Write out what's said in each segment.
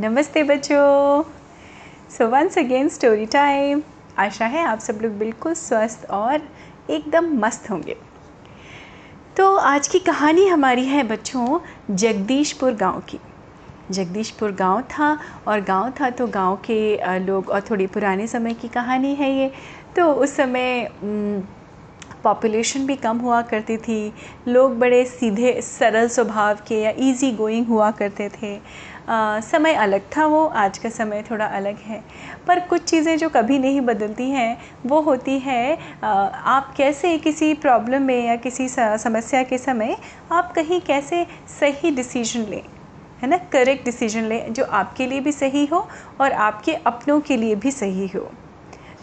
नमस्ते बच्चों। So once again story time आशा है आप सब लोग बिल्कुल स्वस्थ और एकदम मस्त होंगे। तो आज की कहानी हमारी है बच्चों, जगदीशपुर गाँव की। जगदीशपुर गाँव था और गाँव था तो गाँव के लोग और थोड़ी पुराने समय की कहानी है ये। तो उस समय पॉपुलेशन भी कम हुआ करती थी। लोग बड़े सीधे सरल स्वभाव के या इजी गोइंग हुआ करते थे। आ, समय अलग था वो आज का समय थोड़ा अलग है। पर कुछ चीज़ें जो कभी नहीं बदलती हैं वो होती है आ, आप कैसे किसी प्रॉब्लम में या किसी समस्या के समय आप कहीं कैसे सही डिसीज़न लें है ना? करेक्ट डिसीज़न लें जो आपके लिए भी सही हो और आपके अपनों के लिए भी सही हो।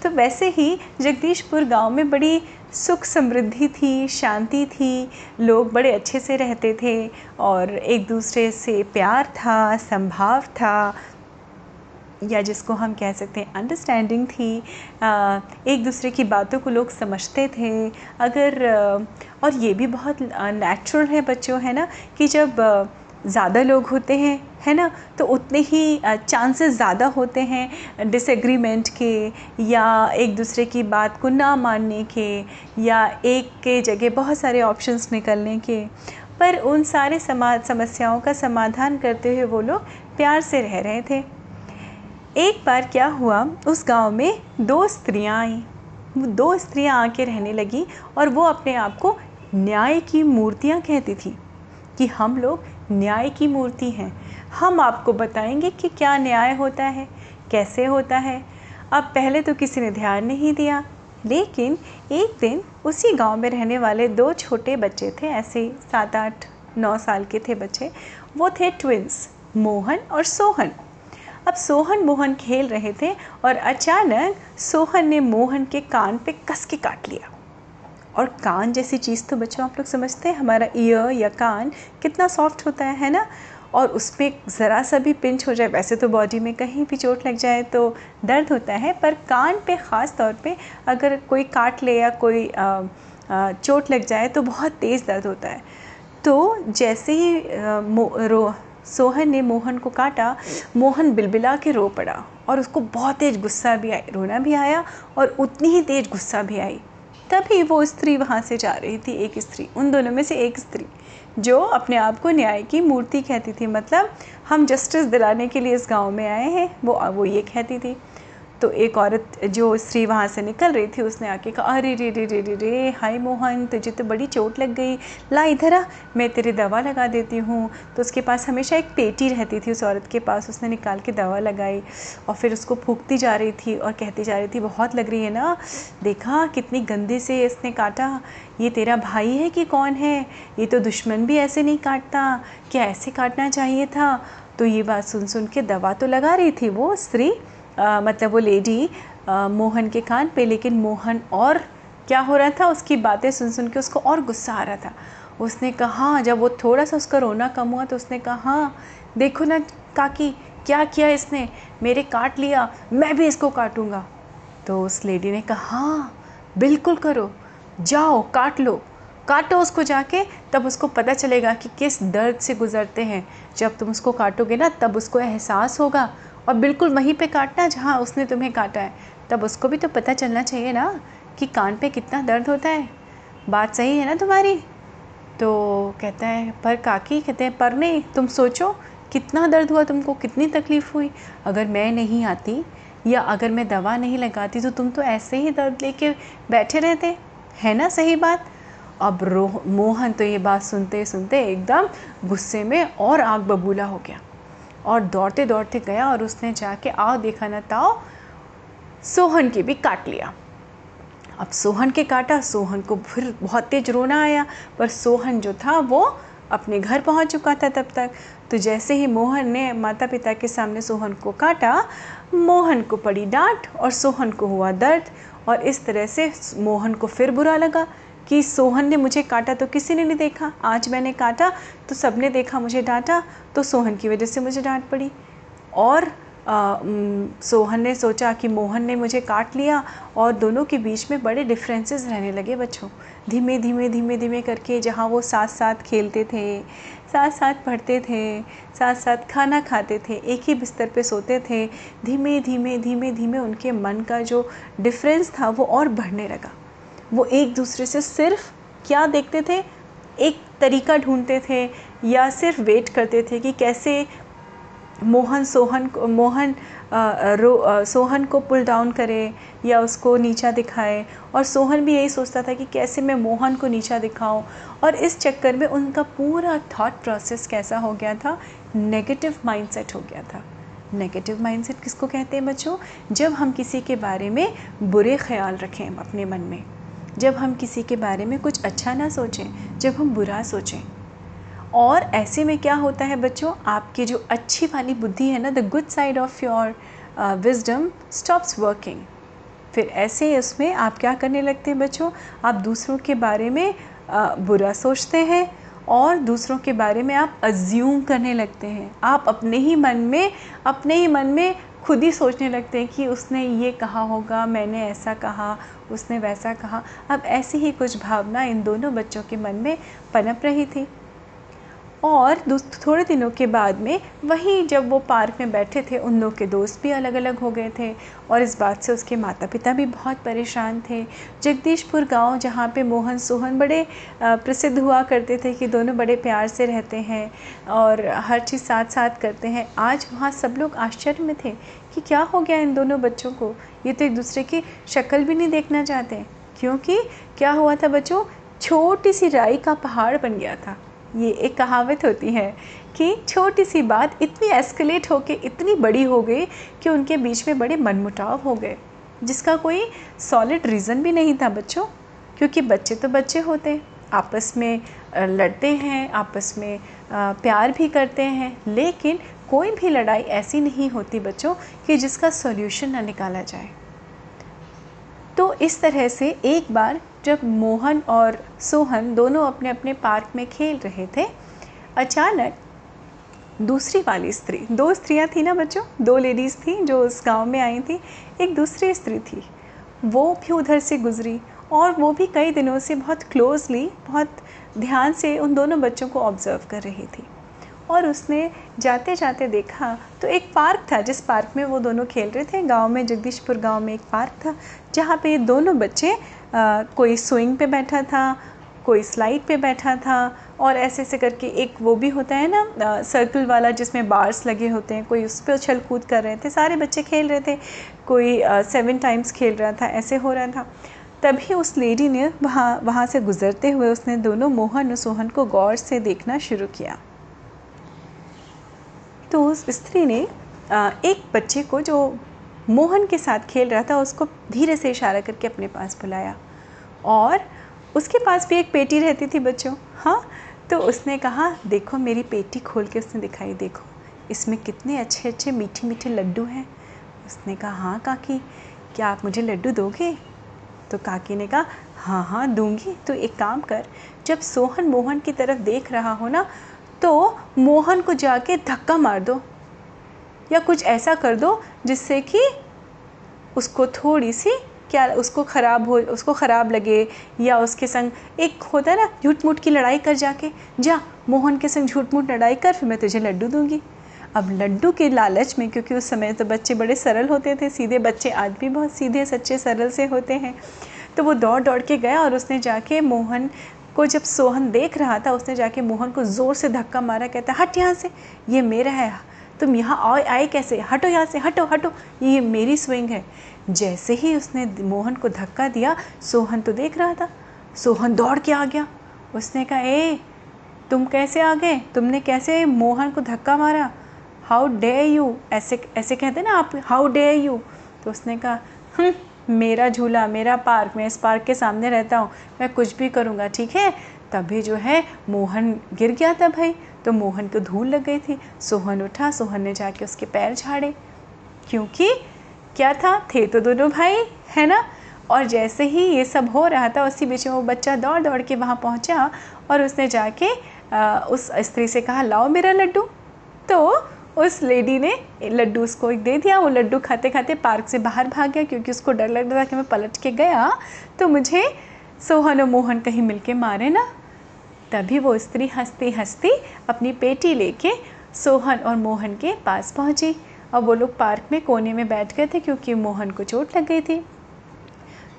तो वैसे ही जगदीशपुर गाँव में बड़ी सुख समृद्धि थी शांति थी लोग बड़े अच्छे से रहते थे और एक दूसरे से प्यार था संभाव था या जिसको हम कह सकते हैं अंडरस्टैंडिंग थी। आ, एक दूसरे की बातों को लोग समझते थे। अगर और ये भी बहुत नेचुरल है बच्चों है ना? कि जब ज़्यादा लोग होते हैं है ना? तो उतने ही चांसेस ज़्यादा होते हैं डिसएग्रीमेंट के या एक दूसरे की बात को ना मानने के या एक के जगह बहुत सारे ऑप्शंस निकलने के। पर उन सारे समा, समस्याओं का समाधान करते हुए वो लोग प्यार से रह रहे थे। एक बार क्या हुआ? उस गाँव में दो स्त्रियाँ आई। दो स्त्रियाँ आके रहने लगी और वो अपने आप को न्याय की मूर्तियाँ कहती थी कि हम लोग न्याय की मूर्ति हैं। हम आपको बताएँगे कि क्या न्याय होता है, कैसे होता है। अब पहले तो किसी ने ध्यान नहीं दिया, लेकिन एक दिन उसी गाँव में रहने वाले दो छोटे बच्चे थे, ऐसे सात, आठ, नौ साल के थे बच्चे। वो थे ट्विंस मोहन और सोहन। अब सोहन मोहन खेल रहे थे और अचानक सोहन ने मोहन के कान पे कस के काट लिया। और कान जैसी चीज़ तो बच्चों आप लोग समझते हैं, हमारा ईयर या कान कितना सॉफ्ट होता है है ना? और उस पर ज़रा सा भी पिंच हो जाए वैसे तो बॉडी में कहीं भी चोट लग जाए तो दर्द होता है पर कान पे ख़ास तौर पे अगर कोई काट ले या कोई आ, आ, चोट लग जाए तो बहुत तेज़ दर्द होता है। तो जैसे ही रो सोहन ने मोहन को काटा मोहन बिलबिला के रो पड़ा और उसको बहुत तेज़ गुस्सा भी आया रोना भी आया और उतनी ही तेज़ गुस्सा भी आई। तभी वो स्त्री वहाँ से जा रही थी, एक स्त्री। उन दोनों में से एक स्त्री, जो अपने आप को न्याय की मूर्ति कहती थी। मतलब हम जस्टिस दिलाने के लिए इस गाँव में आए हैं, वो वो ये कहती थी। तो एक औरत जो स्त्री वहाँ से निकल रही थी, उसने आके कहा, अरे रे रे रे रे रे, हाय मोहन, तुझे तो बड़ी चोट लग गई। ला इधर आ, मैं तेरी दवा लगा देती हूँ। तो उसके पास हमेशा एक पेटी रहती थी उस औरत के पास, उसने निकाल के दवा लगाई और फिर उसको फूकती जा रही थी और कहती जा रही थी, बहुत लग रही है ना? देखा, कितनी गंदे से इसने काटा। ये तेरा भाई है कि कौन है? ये तो दुश्मन भी ऐसे नहीं काटता। क्या ऐसे काटना चाहिए था? तो ये बात सुन सुन के दवा तो लगा रही थी वो स्त्री। आ, मतलब वो लेडी मोहन के कान पे लेकिन मोहन और क्या हो रहा था? उसकी बातें सुन सुन के उसको और गुस्सा आ रहा था। उसने कहा जब वो थोड़ा सा उसका रोना कम हुआ तो उसने कहा हाँ देखो ना काकी क्या किया इसने? मेरे काट लिया मैं भी इसको काटूँगा। तो उस लेडी ने कहा हाँ बिल्कुल करो। जाओ काट लो। काटो उसको जाके तब उसको पता चलेगा कि किस दर्द से गुज़रते हैं। जब तुम उसको काटोगे ना तब उसको एहसास होगा और बिल्कुल वहीं पे काटना जहाँ उसने तुम्हें काटा है। तब उसको भी तो पता चलना चाहिए ना कि कान पे कितना दर्द होता है। बात सही है ना तुम्हारी? तो कहता है, पर काकी, कहते हैं, पर नहीं, तुम सोचो, कितना दर्द हुआ तुमको, कितनी तकलीफ़ हुई? अगर मैं नहीं आती या अगर मैं दवा नहीं लगाती तो तुम तो ऐसे ही दर्द लेके बैठे रहते। है ना सही बात? अब रोह, मोहन तो ये बात सुनते सुनते एकदम गुस्से में और आग बबूला हो गया। और दौड़ते दौड़ते गया और उसने जाके, आओ देखा ना ताओ, सोहन के भी काट लिया। अब सोहन के काटा, सोहन को फिर बहुत तेज रोना आया, पर सोहन जो था वो अपने घर पहुँच चुका था तब तक। तो जैसे ही मोहन ने माता पिता के सामने सोहन को काटा, मोहन को पड़ी डांट और सोहन को हुआ दर्द, और इस तरह से मोहन को फिर बुरा लगा। कि सोहन ने मुझे काटा तो किसी ने नहीं देखा? आज मैंने काटा तो सबने देखा मुझे डांटा तो सोहन की वजह से मुझे डांट पड़ी। और आ, सोहन ने सोचा कि मोहन ने मुझे काट लिया और दोनों के बीच में बड़े डिफरेंसेस रहने लगे बच्चों। धीमे धीमे धीमे धीमे करके जहाँ वो साथ साथ खेलते थे साथ साथ पढ़ते थे साथ साथ खाना खाते थे एक ही बिस्तर पे सोते थे धीमे धीमे धीमे धीमे उनके मन का जो डिफरेंस था वो और बढ़ने लगा। वो एक दूसरे से सिर्फ़ क्या देखते थे? एक तरीका ढूंढते थे या सिर्फ़ वेट करते थे कि कैसे मोहन सोहन को मोहन आ, रो आ, सोहन को पुल डाउन करे या उसको नीचा दिखाए। और सोहन भी यही सोचता था कि कैसे मैं मोहन को नीचा दिखाऊँ। और इस चक्कर में उनका पूरा थॉट प्रोसेस कैसा हो गया था? नेगेटिव माइंडसेट हो गया था। नेगेटिव माइंडसेट किसको कहते हैं बच्चों? जब हम किसी के बारे में बुरे ख्याल रखें अपने मन में जब हम किसी के बारे में कुछ अच्छा ना सोचें जब हम बुरा सोचें। और ऐसे में क्या होता है बच्चों आपकी जो अच्छी वाली बुद्धि है ना the good side of your wisdom stops working फिर ऐसे उसमें आप क्या करने लगते हैं बच्चों? आप दूसरों के बारे में uh, बुरा सोचते हैं और दूसरों के बारे में आप अज्यूम करने लगते हैं। आप अपने ही मन में अपने ही मन में खुद ही सोचने लगते हैं कि उसने ये कहा होगा, मैंने ऐसा कहा, उसने वैसा कहा। अब ऐसी ही कुछ भावना इन दोनों बच्चों के मन में पनप रही थी। और थोड़े दिनों के बाद में वहीं जब वो पार्क में बैठे थे, उन लोग के दोस्त भी अलग अलग हो गए थे और इस बात से उसके माता पिता भी बहुत परेशान थे। जगदीशपुर गाँव, जहाँ पे मोहन सोहन बड़े प्रसिद्ध हुआ करते थे कि दोनों बड़े प्यार से रहते हैं और हर चीज़ साथ साथ करते हैं। आज वहाँ सब लोग आश्चर्य में थे कि क्या हो गया इन दोनों बच्चों को? ये तो एक दूसरे की शक्ल भी नहीं देखना चाहते। क्योंकि क्या हुआ था बच्चों? छोटी सी राई का पहाड़ बन गया था। ये एक कहावत होती है कि छोटी सी बात इतनी एस्केलेट होके इतनी बड़ी हो गई कि उनके बीच में बड़े मनमुटाव हो गए। जिसका कोई सॉलिड रीज़न भी नहीं था बच्चों, क्योंकि बच्चे तो बच्चे होते आपस में लड़ते हैं, आपस में प्यार भी करते हैं। लेकिन कोई भी लड़ाई ऐसी नहीं होती बच्चों कि जिसका सॉल्यूशन ना निकाला जाए। तो इस तरह से एक बार जब मोहन और सोहन दोनों अपने अपने पार्क में खेल रहे थे, अचानक दूसरी वाली स्त्री, दो स्त्रियाँ थी ना बच्चों, दो लेडीज़ थी जो उस गाँव में आई थी, एक दूसरी स्त्री थी। वो भी उधर से गुज़री और वो भी कई दिनों से बहुत क्लोजली बहुत ध्यान से उन दोनों बच्चों को ऑब्ज़र्व कर रही थी। और उसने जाते जाते देखा तो एक पार्क था, जिस पार्क में वो दोनों खेल रहे थे, गाँव में, जगदीशपुर गाँव में एक पार्क था, जहाँ पे ये दोनों बच्चे कोई स्विंग पे बैठा था, कोई स्लाइड पे बैठा था और ऐसे ऐसे करके एक वो भी होता है ना सर्कल वाला जिसमें बार्स लगे होते हैं, कोई उस पर उछल कूद कर रहे थे, सारे बच्चे खेल रहे थे, कोई सेवन टाइम्स खेल रहा था, ऐसे हो रहा था। तभी उस लेडी ने वहाँ वहाँ से गुज़रते हुए उसने दोनों मोहन और सोहन को गौर से देखना शुरू किया। तो उस स्त्री ने एक बच्चे को जो मोहन के साथ खेल रहा था, उसको धीरे से इशारा करके अपने पास बुलाया। और उसके पास भी एक पेटी रहती थी बच्चों। हाँ तो उसने कहा, देखो मेरी पेटी खोल के उसने दिखाई, देखो, इसमें कितने अच्छे अच्छे मीठे मीठे लड्डू हैं। उसने कहा हाँ काकी, क्या आप मुझे लड्डू दोगे? तो काकी ने कहा हाँ हाँ दूँगी। तो एक काम कर, जब सोहन मोहन की तरफ़ देख रहा हो ना तो मोहन को जाके धक्का मार दो या कुछ ऐसा कर दो जिससे कि उसको थोड़ी सी क्या उसको ख़राब हो, उसको ख़राब लगे या उसके संग एक होता है ना झूठ मूठ की लड़ाई कर जाके, जा मोहन के संग झूठ मूठ लड़ाई कर, फिर मैं तुझे लड्डू दूँगी। अब लड्डू के लालच में, क्योंकि उस समय तो बच्चे बड़े सरल होते थे, सीधे बच्चे आज भी बहुत सीधे, सच्चे, सरल से होते हैं। तो वो दौड़ दौड़ के गया और उसने जाके मोहन को जब सोहन देख रहा था, उसने जाके मोहन को ज़ोर से धक्का मारा, कहता, हट यहाँ से, ये मेरा है तुम यहाँ आए आए कैसे? हटो यहाँ से हटो हटो। ये मेरी स्विंग है। जैसे ही उसने मोहन को धक्का दिया सोहन तो देख रहा था। सोहन दौड़ के आ गया। उसने कहा ए तुम कैसे आ गए? तुमने कैसे मोहन को धक्का मारा? हाउ डे यू ऐसे ऐसे कहते ना आप हाउ डे यू तो उसने कहा हम्म, मेरा झूला मेरा पार्क मैं इस पार्क के सामने रहता हूँ। मैं कुछ भी करूँगा ठीक है? तभी जो है मोहन गिर गया था भाई। तो मोहन को धूल लग गई थी। सोहन उठा सोहन ने जाके उसके पैर झाड़े। क्योंकि क्या था? थे तो दोनों भाई है ना? और जैसे ही ये सब हो रहा था उसी बीच में वो बच्चा दौड़ दौड़ के वहाँ पहुँचा और उसने जाके आ, उस स्त्री से कहा लाओ मेरा लड्डू। तो उस लेडी ने लड्डू उसको एक दे दिया। वो लड्डू खाते खाते पार्क से बाहर भाग गया। क्योंकि उसको डर लग रहा था कि मैं पलट के गया तो मुझे सोहन और मोहन कहीं मिल के मारे ना। तभी वो स्त्री हंसती हंसती अपनी पेटी लेके सोहन और मोहन के पास पहुँची। और वो लोग पार्क में कोने में बैठ गए थे क्योंकि मोहन को चोट लग गई थी।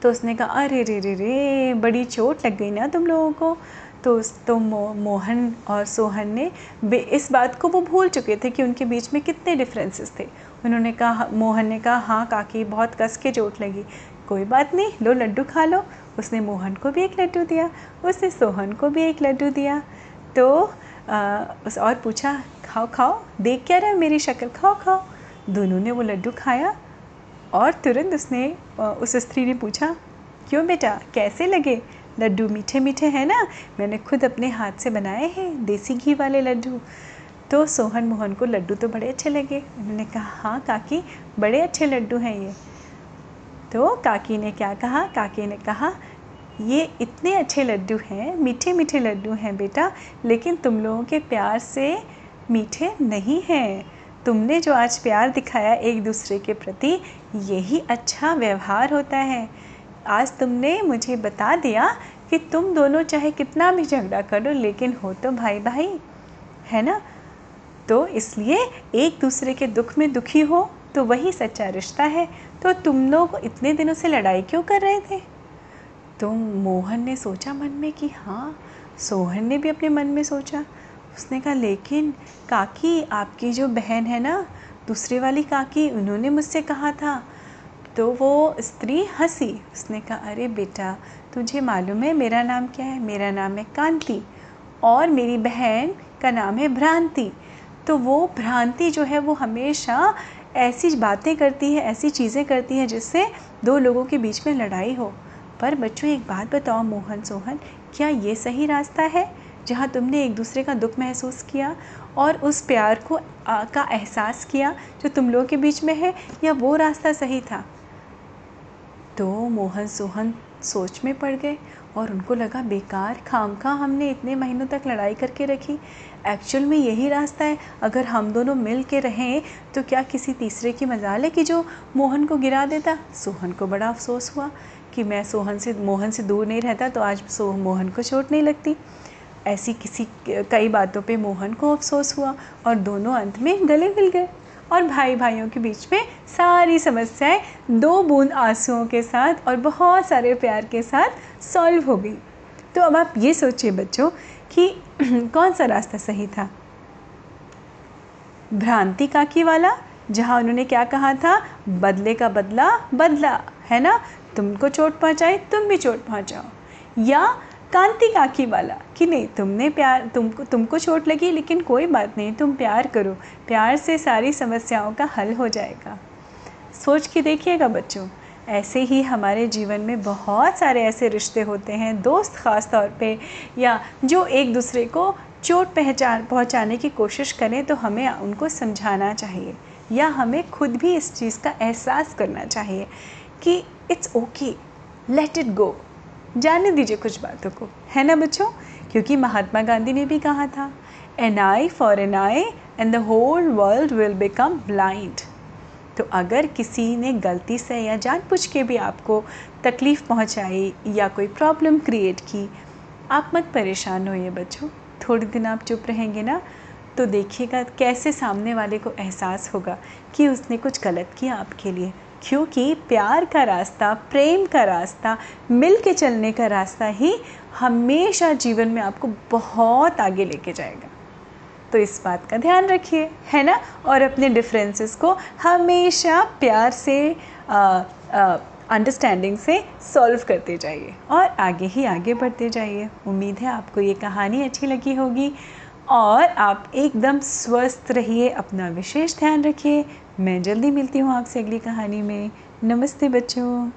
तो उसने कहा अरे रे रे रे बड़ी चोट लग गई ना तुम लोगों को। तो उस तो मो, मोहन और सोहन ने इस बात को वो भूल चुके थे कि उनके बीच में कितने डिफरेंसेस थे। उन्होंने कहा मोहन ने कहा हाँ काकी बहुत कस के चोट लगी। कोई बात नहीं लो लड्डू खा लो। उसने मोहन को भी एक लड्डू दिया उसने सोहन को भी एक लड्डू दिया। तो आ, उस और पूछा खाओ खाओ देख क्या रहा है मेरी शक्ल? खाओ खाओ। दोनों ने वो लड्डू खाया और तुरंत उसने उस स्त्री ने पूछा क्यों बेटा कैसे लगे? लड्डू मीठे मीठे हैं ना? मैंने खुद अपने हाथ से बनाए हैं देसी घी वाले लड्डू। तो सोहन मोहन को लड्डू तो बड़े अच्छे लगे। उन्होंने कहा हाँ काकी बड़े अच्छे लड्डू हैं ये। तो काकी ने क्या कहा? काकी ने कहा, ये इतने अच्छे लड्डू हैं, मीठे मीठे लड्डू हैं बेटा, लेकिन तुम लोगों के प्यार से मीठे नहीं हैं। तुमने जो आज प्यार दिखाया एक दूसरे के प्रति, यही अच्छा व्यवहार होता है। आज तुमने मुझे बता दिया कि तुम दोनों चाहे कितना भी झगड़ा करो लेकिन हो तो भाई भाई है ना? तो इसलिए एक दूसरे के दुख में दुखी हो तो वही सच्चा रिश्ता है। तो तुम लोग इतने दिनों से लड़ाई क्यों कर रहे थे? तो मोहन ने सोचा मन में कि हाँ सोहन ने भी अपने मन में सोचा। उसने कहा, लेकिन काकी, आपकी जो बहन है ना, दूसरी वाली काकी, उन्होंने मुझसे कहा था। तो वो स्त्री हँसी। उसने कहा, अरे बेटा, तुझे मालूम है मेरा नाम क्या है? मेरा नाम है कांति और मेरी बहन का नाम है भ्रांति। तो वो भ्रांति जो है वो हमेशा ऐसी बातें करती है ऐसी चीज़ें करती है जिससे दो लोगों के बीच में लड़ाई हो। पर बच्चों एक बात बताओ मोहन सोहन क्या ये सही रास्ता है? जहाँ तुमने एक दूसरे का दुख महसूस किया और उस प्यार को आ, का एहसास किया जो तुम लोगों के बीच में है या वो रास्ता सही था? तो मोहन सोहन सोच में पड़ गए और उनको लगा, बेकार खाम खा हमने इतने महीनों तक लड़ाई करके रखी। एक्चुअल में यही रास्ता है। अगर हम दोनों मिल के रहें तो क्या किसी तीसरे की मजाल है कि जो मोहन को गिरा देता? सोहन को बड़ा अफसोस हुआ कि मैं सोहन से, मोहन से दूर नहीं रहता तो आज सो, मोहन को चोट नहीं लगती। ऐसी किसी, कई बातों पे मोहन को अफसोस हुआ और दोनों अंत में गले मिल गए। और भाई भाइयों के बीच में सारी समस्याएँ दो बूंद आंसुओं के साथ और बहुत सारे प्यार के साथ सॉल्व हो गई। तो अब आप ये सोचिए बच्चों कि कौन सा रास्ता सही था? भ्रांति काकी वाला, जहाँ उन्होंने क्या कहा था? बदले का बदला बदला, है ना? तुमको चोट पहुँचाए तुम भी चोट पहुँचाओ। या कांति काकी वाला कि नहीं, तुमने प्यार तुमको तुमको चोट लगी, लेकिन कोई बात नहीं, तुम प्यार करो। प्यार से सारी समस्याओं का हल हो जाएगा। सोच के देखिएगा बच्चों, ऐसे ही हमारे जीवन में बहुत सारे ऐसे रिश्ते होते हैं, दोस्त ख़ास तौर पे, या जो एक दूसरे को चोट पहचान, पहुँचाने की कोशिश करें तो हमें उनको समझाना चाहिए, या हमें खुद भी इस चीज़ का एहसास करना चाहिए कि it's okay let it go जानने दीजिए कुछ बातों को। है ना बच्चों? क्योंकि महात्मा गांधी ने भी कहा था an eye for an eye and the whole world will become blind तो अगर किसी ने गलती से या जानबूझ के भी आपको तकलीफ़ पहुंचाई या कोई प्रॉब्लम क्रिएट की, आप मत परेशान होइए बच्चों। थोड़े दिन आप चुप रहेंगे ना तो देखिएगा कैसे सामने वाले को एहसास होगा कि उसने कुछ गलत किया आपके लिए। क्योंकि प्यार का रास्ता, प्रेम का रास्ता मिल के चलने का रास्ता ही हमेशा जीवन में आपको बहुत आगे लेके जाएगा। तो इस बात का ध्यान रखिए, है ना? और अपने डिफरेंसेस को हमेशा प्यार से अंडरस्टैंडिंग से सॉल्व करते जाइए और आगे ही आगे बढ़ते जाइए। उम्मीद है आपको ये कहानी अच्छी लगी होगी और आप एकदम स्वस्थ रहिए, अपना विशेष ध्यान रखिए। मैं जल्दी मिलती हूँ आपसे अगली कहानी में। नमस्ते बच्चों।